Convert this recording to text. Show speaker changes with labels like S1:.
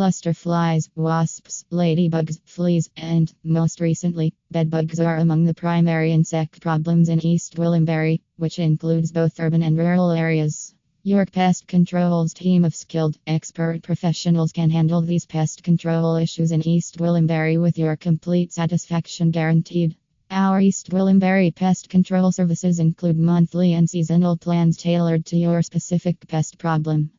S1: Cluster flies, wasps, ladybugs, fleas, and, most recently, bedbugs are among the primary insect problems in East Gwillimbury, which includes both urban and rural areas. York Pest Control's team of skilled, expert professionals can handle these pest control issues in East Gwillimbury with your complete satisfaction guaranteed. Our East Gwillimbury pest control services include monthly and seasonal plans tailored to your specific pest problem.